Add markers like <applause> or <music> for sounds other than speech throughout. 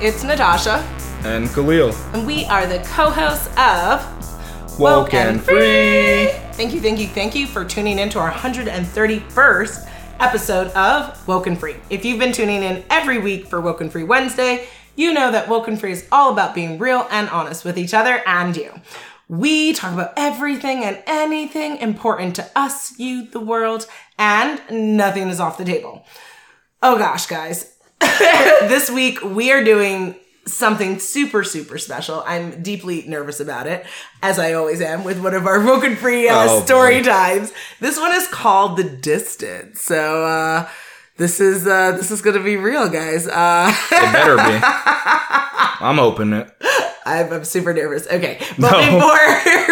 it's Natasha, And Khalil. and we are the co hosts of Woken Free. Thank you, thank you, thank you for tuning in to our 131st episode of Woken Free. If you've been tuning in every week for Woken Free Wednesday, you know that Woken Free is all about being real and honest with each other and you. We talk about everything and anything important to us, you, the world, and nothing is off the table. Oh gosh, guys. <laughs> this week we are doing something super, super special. I'm deeply nervous about it, as I always am with one of our Woken Free uh, Oh, boy. story times. This one is called The Distance. So, uh, this is, uh, this is gonna be real, guys. Uh, It better be. <laughs> I'm opening it. I'm, I'm super nervous. Okay, but No.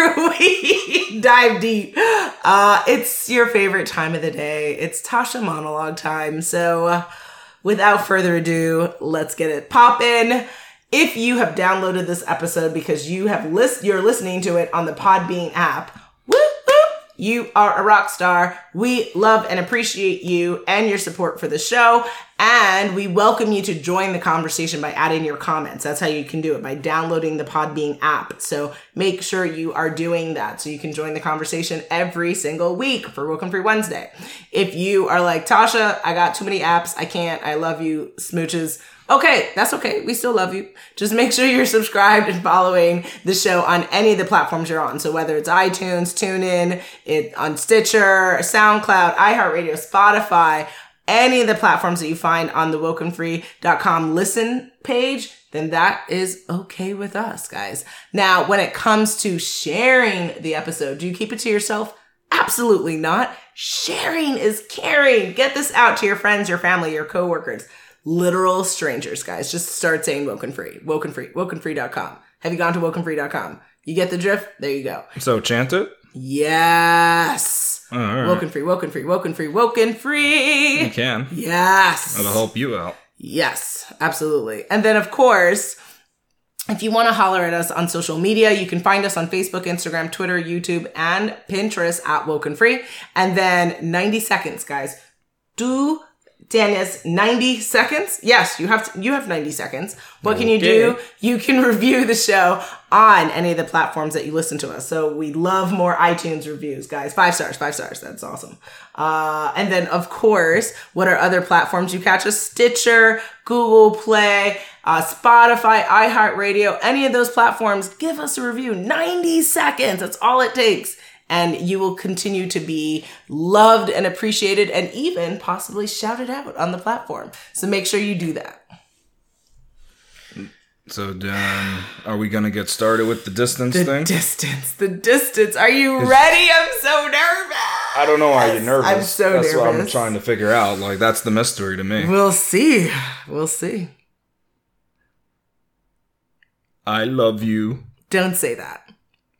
before <laughs> we dive deep, uh, it's your favorite time of the day. It's Tasha monologue time. So, uh, without further ado, let's get it poppin'. If you have downloaded this episode because you have list, you're listening to it on the Podbean app. You are a rock star. We love and appreciate you and your support for the show. And we welcome you to join the conversation by adding your comments. That's how you can do it by downloading the Podbean app. So make sure you are doing that so you can join the conversation every single week for Woken Free Wednesday. If you are like, Tasha, I got too many apps. I can't. I love you, smooches. Okay, that's okay. We still love you. Just make sure you're subscribed and following the show on any of the platforms you're on. So whether it's iTunes, TuneIn, it on Stitcher, SoundCloud, iHeartRadio, Spotify, any of the platforms that you find on the wokenfree.com listen page, then that is okay with us, guys. Now, when it comes to sharing the episode, do you keep it to yourself? Absolutely not. Sharing is caring. Get this out to your friends, your family, your coworkers, literal strangers, guys. Just start saying woken free, woken free, wokenfree.com. Have you gone to wokenfree.com? You get the drift? There you go. So chant it. Yes. All right. Woken free, woken free, woken free, woken free. You can. Yes. That'll help you out. Yes, absolutely. And then, of course, if you want to holler at us on social media, you can find us on Facebook, Instagram, Twitter, YouTube, and Pinterest at Woken Free. And then 90 seconds, guys. Do Dania's 90 seconds. Yes, you have to, you have 90 seconds. What can you do? You can <laughs> review the show on any of the platforms that you listen to us. So we love more iTunes reviews, guys. Five stars, five stars. That's awesome. Uh, and then of course, what are other platforms you catch us? Stitcher, Google Play, uh, Spotify, iHeartRadio, any of those platforms. Give us a review. 90 seconds. That's all it takes. And you will continue to be loved and appreciated and even possibly shouted out on the platform. So make sure you do that. So then, are we gonna get started with the distance thing? The thing? distance, the distance. Are you ready? I'm so nervous. I don't know why you're nervous. I'm so nervous. That's what I'm trying to figure out. Like that's the mystery to me. We'll see. We'll see. I love you. Don't say that.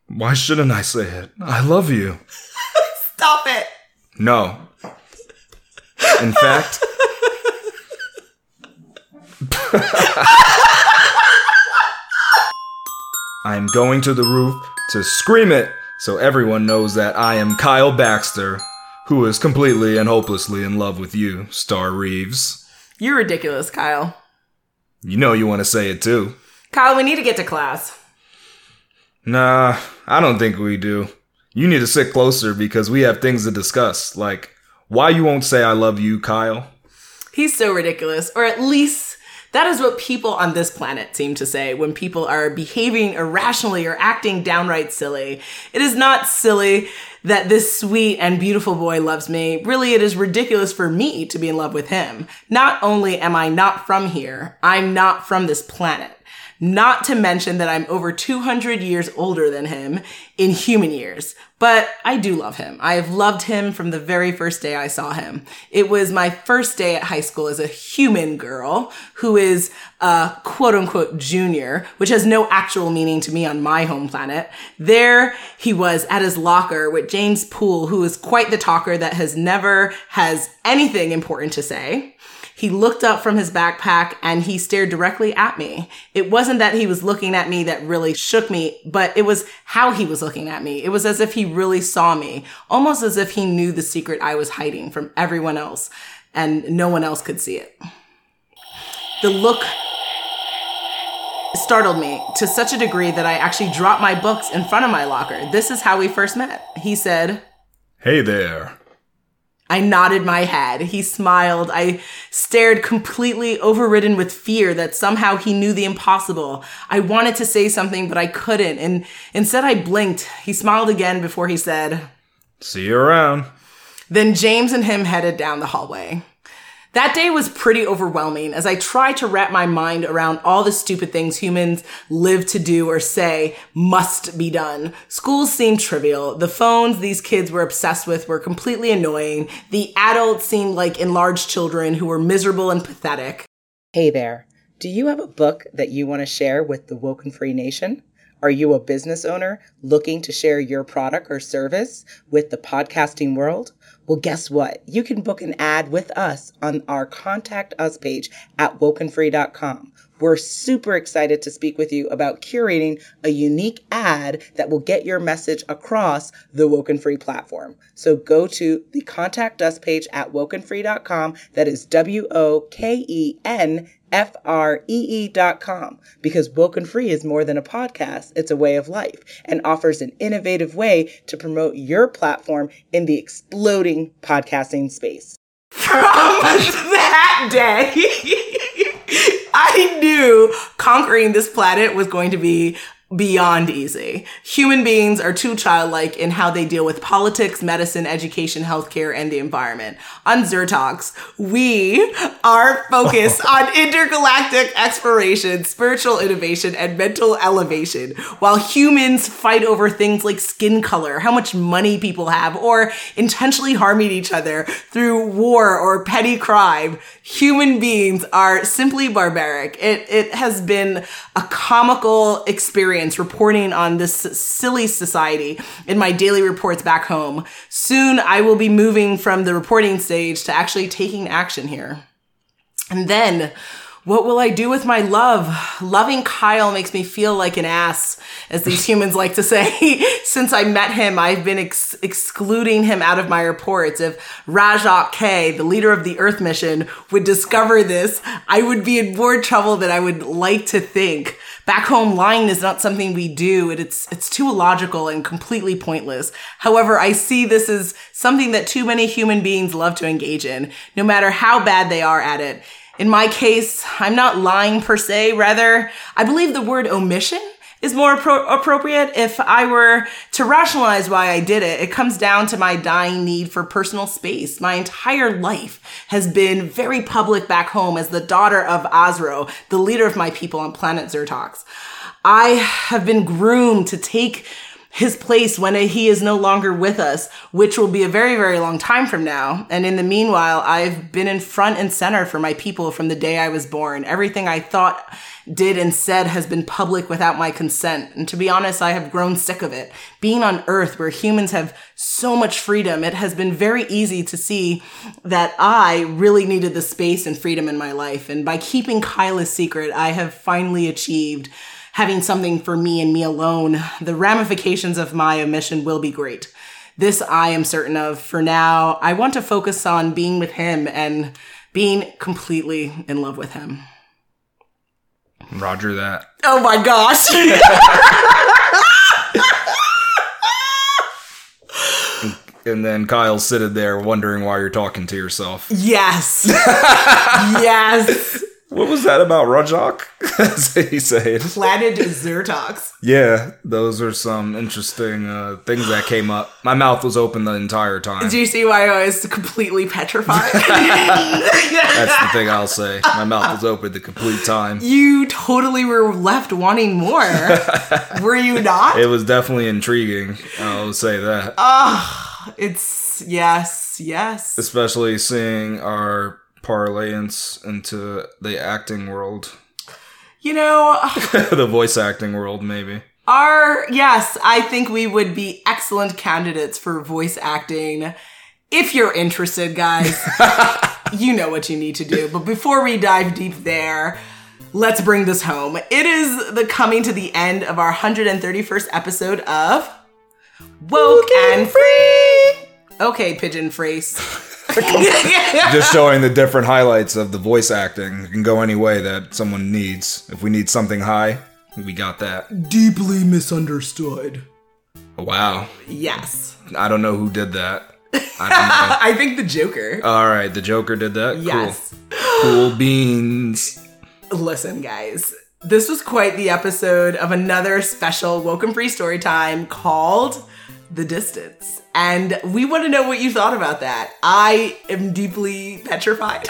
Why shouldn't I say it? I love you. <laughs> Stop it. No. In fact, <laughs> I'm going to the roof to scream it so everyone knows that I am Kyle Baxter, who is completely and hopelessly in love with you, Star Reeves. You're ridiculous, Kyle. You know you want to say it too. Kyle, we need to get to class. Nah, I don't think we do. You need to sit closer because we have things to discuss, like why you won't say I love you, Kyle. He's so ridiculous, or at least that is what people on this planet seem to say when people are behaving irrationally or acting downright silly. It is not silly that this sweet and beautiful boy loves me. Really, it is ridiculous for me to be in love with him. Not only am I not from here, I'm not from this planet. Not to mention that I'm over 200 years older than him in human years. But I do love him. I have loved him from the very first day I saw him. It was my first day at high school as a human girl who is a quote unquote junior, which has no actual meaning to me on my home planet. There he was at his locker with James Poole, who is quite the talker that has never has anything important to say. He looked up from his backpack and he stared directly at me. It wasn't that he was looking at me that really shook me, but it was how he was looking at me. It was as if he really saw me, almost as if he knew the secret I was hiding from everyone else and no one else could see it. The look startled me to such a degree that I actually dropped my books in front of my locker. This is how we first met. He said, Hey there. I nodded my head. He smiled. I stared completely overridden with fear that somehow he knew the impossible. I wanted to say something, but I couldn't. And instead I blinked. He smiled again before he said, See you around. Then James and him headed down the hallway. That day was pretty overwhelming as I tried to wrap my mind around all the stupid things humans live to do or say must be done. Schools seemed trivial. The phones these kids were obsessed with were completely annoying. The adults seemed like enlarged children who were miserable and pathetic. Hey there. Do you have a book that you want to share with the Woken Free Nation? Are you a business owner looking to share your product or service with the podcasting world? Well, guess what? You can book an ad with us on our contact us page at wokenfree.com. We're super excited to speak with you about curating a unique ad that will get your message across the Woken Free platform. So go to the contact us page at wokenfree.com. That is W O K E N F R E E dot com because Woken Free is more than a podcast. It's a way of life and offers an innovative way to promote your platform in the exploding podcasting space. From that day, <laughs> I knew conquering this planet was going to be beyond easy. Human beings are too childlike in how they deal with politics, medicine, education, healthcare, and the environment. On Zertox, we are focused <laughs> on intergalactic exploration, spiritual innovation, and mental elevation, while humans fight over things like skin color, how much money people have, or intentionally harming each other through war or petty crime. Human beings are simply barbaric. It, it has been a comical experience reporting on this silly society in my daily reports back home. Soon I will be moving from the reporting stage to actually taking action here. And then what will I do with my love? Loving Kyle makes me feel like an ass, as these <laughs> humans like to say. <laughs> Since I met him, I've been ex- excluding him out of my reports. If Rajak K, the leader of the Earth mission, would discover this, I would be in more trouble than I would like to think. Back home, lying is not something we do. It's, it's too illogical and completely pointless. However, I see this as something that too many human beings love to engage in, no matter how bad they are at it. In my case, I'm not lying per se. Rather, I believe the word omission is more appro- appropriate. If I were to rationalize why I did it, it comes down to my dying need for personal space. My entire life has been very public back home as the daughter of Azro, the leader of my people on planet Zertox. I have been groomed to take his place when he is no longer with us, which will be a very, very long time from now. And in the meanwhile, I've been in front and center for my people from the day I was born. Everything I thought, did, and said has been public without my consent. And to be honest, I have grown sick of it. Being on Earth where humans have so much freedom, it has been very easy to see that I really needed the space and freedom in my life. And by keeping Kyla's secret, I have finally achieved having something for me and me alone, the ramifications of my omission will be great. This I am certain of. For now, I want to focus on being with him and being completely in love with him. Roger that. Oh my gosh. <laughs> And then Kyle's sitting there wondering why you're talking to yourself. yes. <laughs> yes. What was that about Rajak? <laughs> As he said. Planet Zertox. Yeah, those are some interesting uh, things that came up. My mouth was open the entire time. Do you see why I was completely petrified? <laughs> <laughs> That's the thing I'll say. My mouth was open the complete time. you totally were left wanting more. were you not? It was definitely intriguing. I'll say that. Ah, it's yes, yes. Especially seeing our parlayance into the acting world, You know, <laughs> the voice acting world, maybe. Our, yes, I think we would be excellent candidates for voice acting. If you're interested, guys, <laughs> you know what you need to do. But before we dive deep there, let's bring this home. It is the coming to the end of our 131st episode of Woken Free. Okay, pigeon phrase. <laughs> <laughs> Just showing the different highlights of the voice acting. It can go any way that someone needs. If we need something high, we got that. Deeply misunderstood. Wow. Yes. I don't know who did that. <laughs> I I think the Joker. All right, the Joker did that. yes. Cool. Cool beans. Listen, guys. This was quite the episode of another special Woken Free story time called The Distance. And we want to know what you thought about that. I am deeply petrified,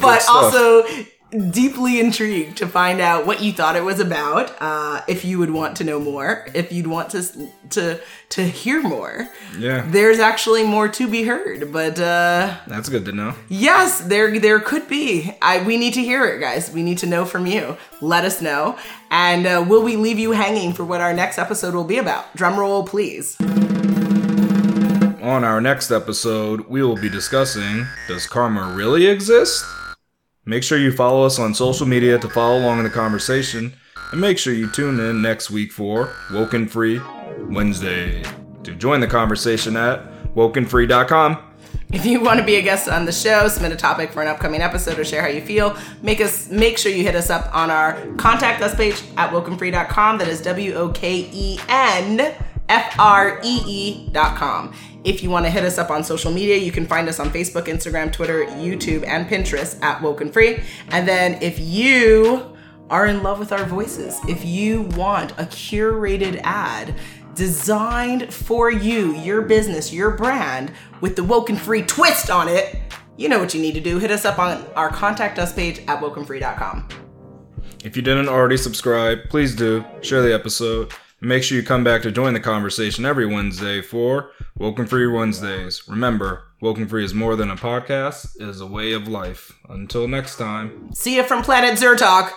but also deeply intrigued to find out what you thought it was about. Uh, if you would want to know more, if you'd want to to to hear more, yeah, there's actually more to be heard. But uh, that's good to know. Yes, there there could be. I we need to hear it, guys. We need to know from you. Let us know, and uh, will we leave you hanging for what our next episode will be about? Drum roll, please. On our next episode, we will be discussing Does karma really exist? Make sure you follow us on social media to follow along in the conversation, and make sure you tune in next week for Woken Free Wednesday. To join the conversation at wokenfree.com. If you want to be a guest on the show, submit a topic for an upcoming episode, or share how you feel, make us make sure you hit us up on our contact us page at wokenfree.com. That is W O K E N F R E E dot com. If you want to hit us up on social media, you can find us on Facebook, Instagram, Twitter, YouTube, and Pinterest at Woken Free. And then if you are in love with our voices, if you want a curated ad designed for you, your business, your brand, with the Woken Free twist on it, you know what you need to do. Hit us up on our contact us page at wokenfree.com. If you didn't already subscribe, please do. Share the episode. Make sure you come back to join the conversation every Wednesday for Woken Free Wednesdays. Remember, Woken Free is more than a podcast, it is a way of life. Until next time. See you from Planet Zertox.